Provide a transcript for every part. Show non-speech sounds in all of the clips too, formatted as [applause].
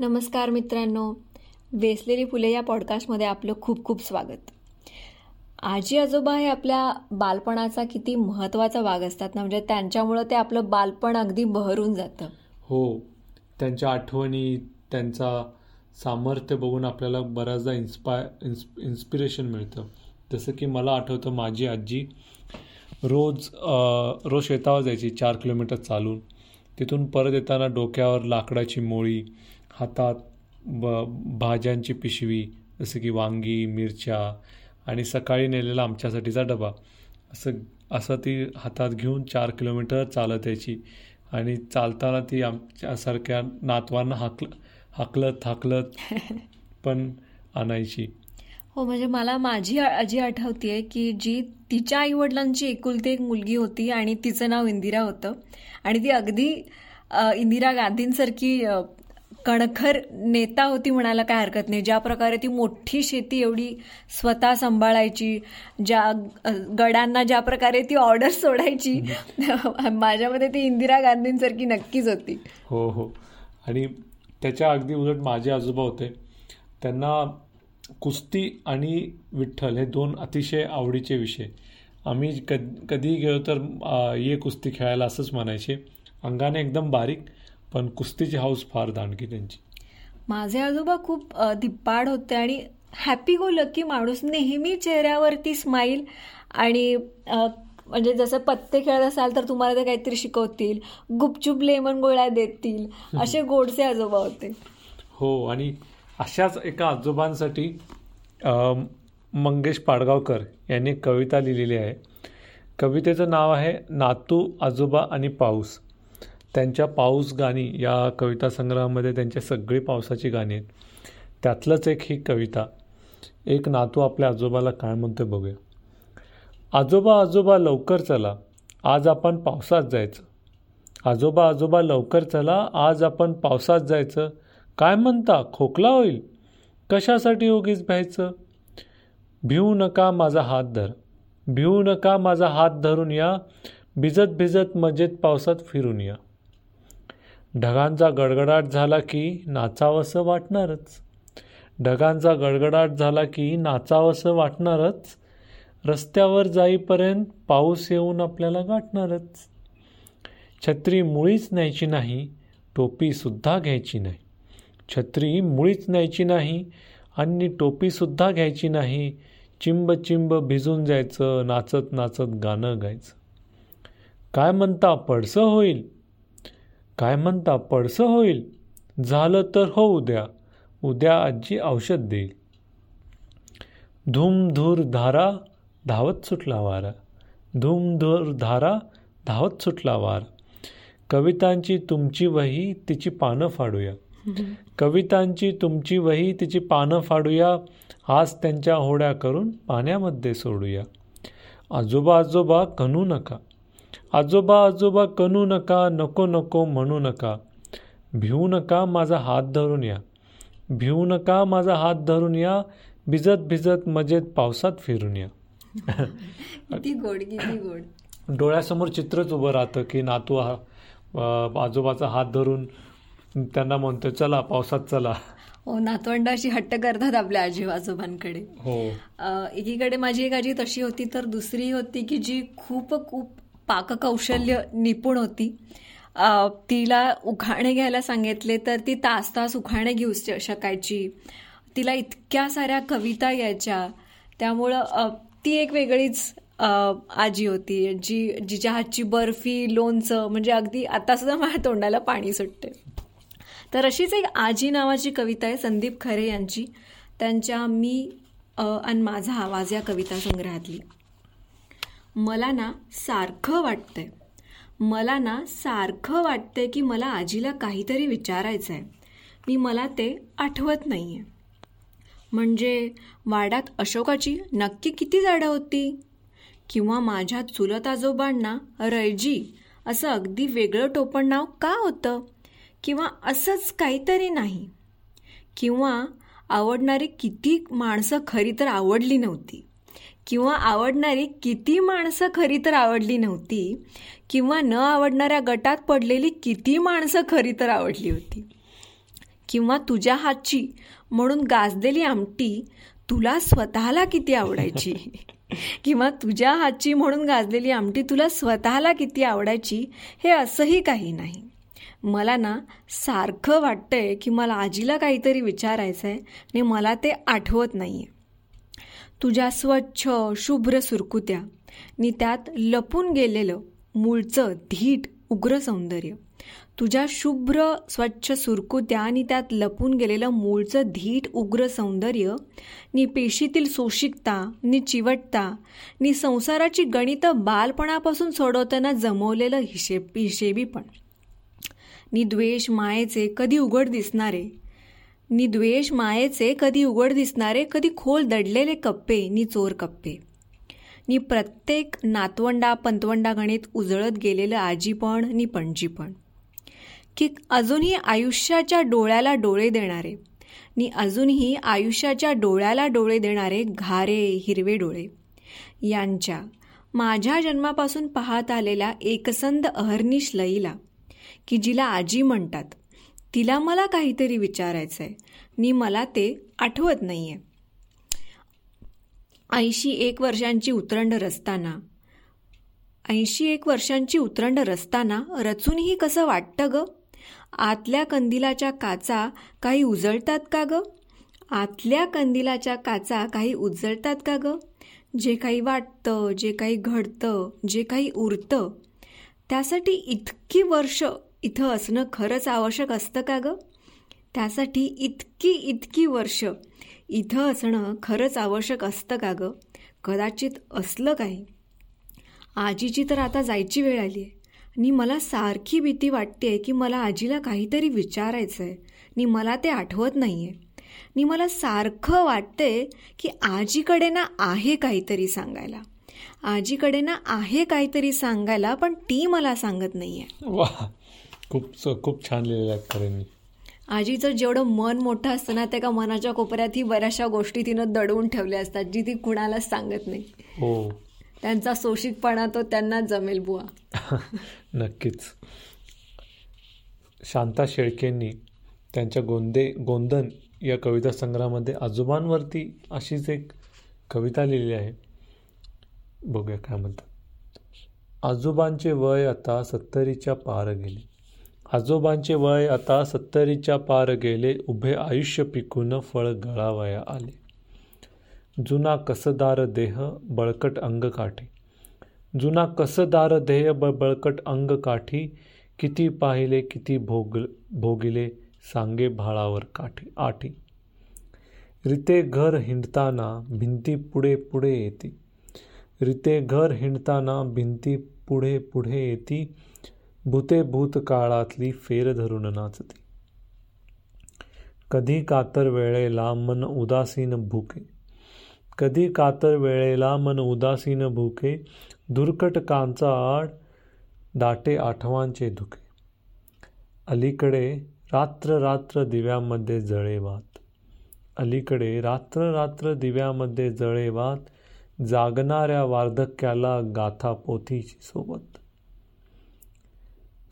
नमस्कार मित्रांनो. वेसलेली फुले या पॉडकास्टमध्ये आपलं खूप खूप स्वागत. आजी आजोबा हे आपल्या बालपणाचा किती महत्त्वाचा भाग असतात ना म्हणजे त्यांच्यामुळं ते आपलं बालपण अगदी बहरून जातं. हो त्यांच्या आठवणी त्यांचा सामर्थ्य बघून आपल्याला बऱ्याचदा इन्स्पाय इन्स इन्स्पिरेशन मिळतं. जसं की मला आठवतं माझी आजी रोज रोज शेतावर जायची चार किलोमीटर चालून. तिथून परत येताना डोक्यावर लाकडाची मोळी हातात ब भाज्यांची पिशवी जसं की वांगी मिरच्या आणि सकाळी नेलेला आमच्यासाठीचा डबा. असं असं ती हातात घेऊन चार किलोमीटर चालत यायची. आणि चालताना ती आमच्यासारख्या नातवांना हाकल हाकलत हाकलत [laughs] पण आणायची. हो म्हणजे मला माझी आजी आठवतीये की जी तिच्या आईवडिलांची एकुलती एक मुलगी होती आणि तिचं नाव इंदिरा होतं. आणि ती अगदी इंदिरा गांधींसारखी कणखर नेता होती म्हणायला काय हरकत नाही. ज्या प्रकारे ती मोठी शेती एवढी स्वतः सांभाळायची ज्या गडांना ज्या प्रकारे ती ऑर्डर सोडायची [laughs] माझ्यामध्ये ती इंदिरा गांधींसारखी नक्कीच होती. हो हो. आणि त्याच्या अगदी उलट माझे आजोबा होते. त्यांना कुस्ती आणि विठ्ठल हे दोन अतिशय आवडीचे विषय. आम्ही कध कधीही गेलो तर ये कुस्ती खेळायला असंच म्हणायचे. अंगाने एकदम बारीक पण कुस्तीची हाऊस फार दांडकी त्यांची. माझे आजोबा खूप धिप्पाड होते आणि हॅपी गो लकी माणूस नेहमी चेहऱ्यावरती स्माईल आणि म्हणजे जसं पत्ते खेळत असाल तर तुम्हाला ते काहीतरी शिकवतील. गुपचूप लेमन गोळ्या देतील. असे [laughs] गोडसे आजोबा होते. हो आणि अशाच एका आजोबांसाठी मंगेश पाडगावकर यांनी कविता लिहिलेली आहे. कवितेचं नाव आहे नातू आजोबा आणि पाऊस. त्यांच्या पाऊस गाणी या कविता संग्रहामध्ये त्यांच्या सगळी पावसाची गाणी आहेत. त्यातलंच एक ही कविता. एक नातू आपल्या आजोबाला काय म्हणतो बघूया. आजोबा आजोबा लवकर चला. आज आपण पावसात जायचं. आजोबा आजोबा लवकर चला. आज आपण पावसात जायचं. काय म्हणता? खोकला होईल? कशासाठी उगीच भ्यायचं भिवू नका माझा हात धर. भिवू नका माझा हात धरून या. भिजत भिजत मजेत पावसात फिरून या. ढगांचा गडगडाट झाला की नाचावंसं वाटणारच. ढगांचा गडगडाट झाला की नाचावंसं वाटणारच. रस्त्यावर जाईपर्यंत पाऊस येऊन आपल्याला गाठणारच. छत्री मुळीच न्यायची नाही टोपीसुद्धा घ्यायची नाही. छत्री मुळीच न्यायची नाही आणि टोपीसुद्धा घ्यायची नाही. चिंब चिंब भिजून जायचं नाचत नाचत गाणं गायचं. काय म्हणता पडसं होईल? काय म्हणता पडसं होईल? झालं तर हो उद्या उद्या आजी औषध देईल. धूमधूर धारा धावत सुटला वारा. धूमधूर धारा धावत सुटला वार. कवितांची तुमची वही तिची पानं फाडूया. कवितांची तुमची वही तिची पानं फाडूया. आज त्यांच्या होड्या करून पाण्यामध्ये सोडूया. आजोबा आजोबा कणू नका. आजोबा आजोबा कनू नका नको नको म्हणू नका. भिवू नका माझा हात धरून या. भिवू नका माझा हात धरून या. भिजत भिजत मजेत पावसात फिरून या. किती गोड किती गोड. डोळ्यासमोर चित्रच उभं राहतं की नातू हा आजोबाचा हात धरून त्यांना म्हणतो चला पावसात चला. हो नातवंड अशी हट्ट करतात आपल्या आजी आजोबांकडे. हो. एकीकडे माझी एक आजी तशी होती तर दुसरी होती की जी खूप खूप पाककौशल्य निपुण होती. तिला उखाणे घ्यायला सांगितले तर ती तास तास उखाणे घेऊ शकायची. तिला इतक्या साऱ्या कविता यायच्या. त्यामुळं ती एक वेगळीच आजी होती जी जिच्या हातची बर्फी लोणचं म्हणजे अगदी आता सुद्धा माझ्या तोंडाला पाणी सुटते. तर अशीच एक आजी नावाची कविता आहे संदीप खरे यांची. त्यांच्या मी आणि माझा आवाज या कविता संग्रहातली. मला ना सारखं वाटतंय. मला ना सारखं वाटतंय की मला आजीला काहीतरी विचारायचं आहे मी मला ते आठवत नाही आहे म्हणजे वाड्यात अशोकाची नक्की किती झाडं होती? किंवा माझ्या चुलत आजोबांना रैजी असं अगदी वेगळं टोपण नाव का होतं? किंवा असंच काहीतरी नाही. किंवा आवडणारी किती माणसं खरी तर आवडली नव्हती. किंवा आवडणारी किती माणसं खरी तर आवडली नव्हती किंवा न आवडणाऱ्या गटात पडलेली किती माणसं खरी तर आवडली होती. किंवा तुझ्या हातची म्हणून गाजलेली आमटी तुला स्वतःला किती आवडायची? [laughs] किंवा तुझ्या हातची म्हणून गाजलेली आमटी तुला स्वतःला किती आवडायची? हे असंही काही नाही. मला ना सारखं वाटतंय की मला आजीला काहीतरी विचारायचं आहे आणि मला ते आठवत नाही आहे तुझ्या स्वच्छ शुभ्र सुरकुत्या. नि त्यात लपून गेलेलं मूळचं धीट उग्र सौंदर्य. तुझ्या शुभ्र स्वच्छ सुरकुत्या आणि त्यात लपून गेलेलं मूळचं धीट उग्र सौंदर्य. नि पेशीतील सोशिकता नि चिवटता नि संसाराची गणितं बालपणापासून सोडवताना जमवलेलं हिशेब हिशेबीपण. नि द्वेष मायेचे कधी उघड दिसणारे निद्वेष मायेचे कधी उघड दिसणारे कधी खोल दडलेले कप्पे नि चोर कप्पे. नि प्रत्येक नातवंडा पंतवंडा गणित उजळत गेलेलं आजीपण नि पणजीपण. की अजूनही आयुष्याच्या डोळ्याला डोळे देणारे नि अजूनही आयुष्याच्या डोळ्याला डोळे देणारे घारे हिरवे डोळे. यांच्या माझ्या जन्मापासून पाहत आलेल्या एकसंद अहर्निश लईला की जिला आजी म्हणतात तिला मला काहीतरी विचारायचं आहे नी मला ते आठवत नाही आहे ऐंशी एक वर्षांची उतरंड रचताना ऐंशी एक वर्षांची उतरंड रचताना रचूनही कसं वाटतं ग? आतल्या कंदिलाच्या काचा काही उजळतात का ग? आतल्या कंदिलाच्या काचा काही उजळतात का ग? जे काही वाटतं जे काही घडतं जे काही उरतं त्यासाठी इतकी वर्ष इथं असणं खरंच आवश्यक असतं का ग? त्यासाठी इतकी इतकी वर्ष इथं असणं खरंच आवश्यक असतं का ग? कदाचित असलं काही. आजीची तर आता जायची वेळ आली आहे आणि मला सारखी भीती वाटते की मला आजीला काहीतरी विचारायचं आहे आणि मला ते आठवत नाही आहे आणि मला सारखं वाटते की आजीकडे ना आहे काहीतरी सांगायला. आजीकडे ना आहे काहीतरी सांगायला पण ती मला सांगत नाही आहे खूप खूप छान लिहिलेलं आहेत खऱ्यांनी आजीचं जेवढं मन मोठं असतं ना त्या का मनाच्या कोपऱ्यातही बऱ्याचशा गोष्टी तिनं दडवून ठेवल्या असतात जी ती कुणालाच सांगत नाही. हो. त्यांचा सोशिकपणा तो त्यांना जमेल बुवा. [laughs] नक्कीच. शांता शेळकेंनी त्यांच्या गोंदे गोंदन या कविता संग्रहामध्ये आजोबांवरती अशीच एक कविता लिहिली आहे. बघूया काय म्हणतात. आजोबांचे वय आता सत्तरीच्या पार गेले. आजोबांचे वय आता सत्तरीच्या पार गेले उभे आयुष्य पिकून फळ गळावया आले. जुना कसदार देह बळकट अंगकाठी जुना कसदार देह ब बळकट अंगकाठी किती पाहिले किती भोग भोगिले सांगे भाळावर काठी आठी. रिते घर हिंडताना भिंती पुढे पुढे येते. रिते घर हिंडताना भिंती पुढे पुढे येती. भूते भूतकाळातली फेर धरून नाचती. कधी कातर वेळेला मन उदासीन भूके. कधी कातर वेळेला मन उदासीन भूके दुर्कट कांचा आड दाटे आठवांचे धुके. अलीकडे रात्र रात्र दिव्यामध्ये जळे वात. अलीकडे रात्र रात्र दिव्यामध्ये जळे वात जागणाऱ्या वार्धक्याला गाथा पोथीची सोबत.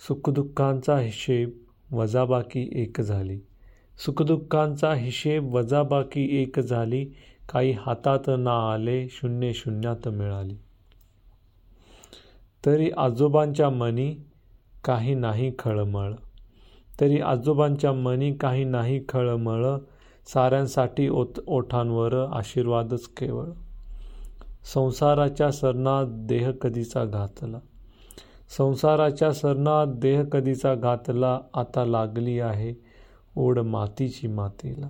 सुखदुःखांचा हिशेब वजाबाकी एक झाली. सुखदुःखांचा हिशेब वजाबाकी एक झाली काही हातात ना आले शून्य शून्यात मिळाली. तरी आजोबांच्या मनी काही नाही खळमळ. तरी आजोबांच्या मनी काही नाही खळमळ. साऱ्यांसाठी ओत ओठांवर आशीर्वादच केवळ. संसाराच्या सरणात देह कधीचा घातला. संसाराच्या सरणात देह कधीचा घातला आता लागली आहे ओढ मातीची मातीला.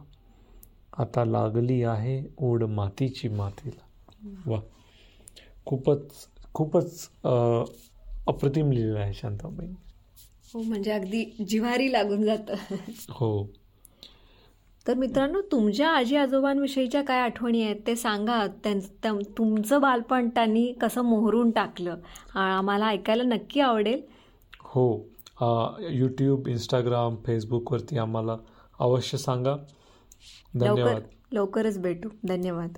आता लागली आहे ओढ मातीची मातीला. वा. खूपच खूपच अप्रतिम लिहिलेलं आहे शांताबाई. हो म्हणजे अगदी जिव्हारी लागून जातं. हो. तर मित्रांनो तुमच्या आजी आजोबांविषयीच्या काय आठवणी आहेत ते सांगा. त्यां तुमचं बालपण त्यांनी कसं मोहरून टाकलं? आम्हाला ऐकायला नक्की आवडेल. हो. यूट्यूब इंस्टाग्राम फेसबुकवरती आम्हाला अवश्य सांगा. धन्यवाद. लवकरच भेटू. धन्यवाद.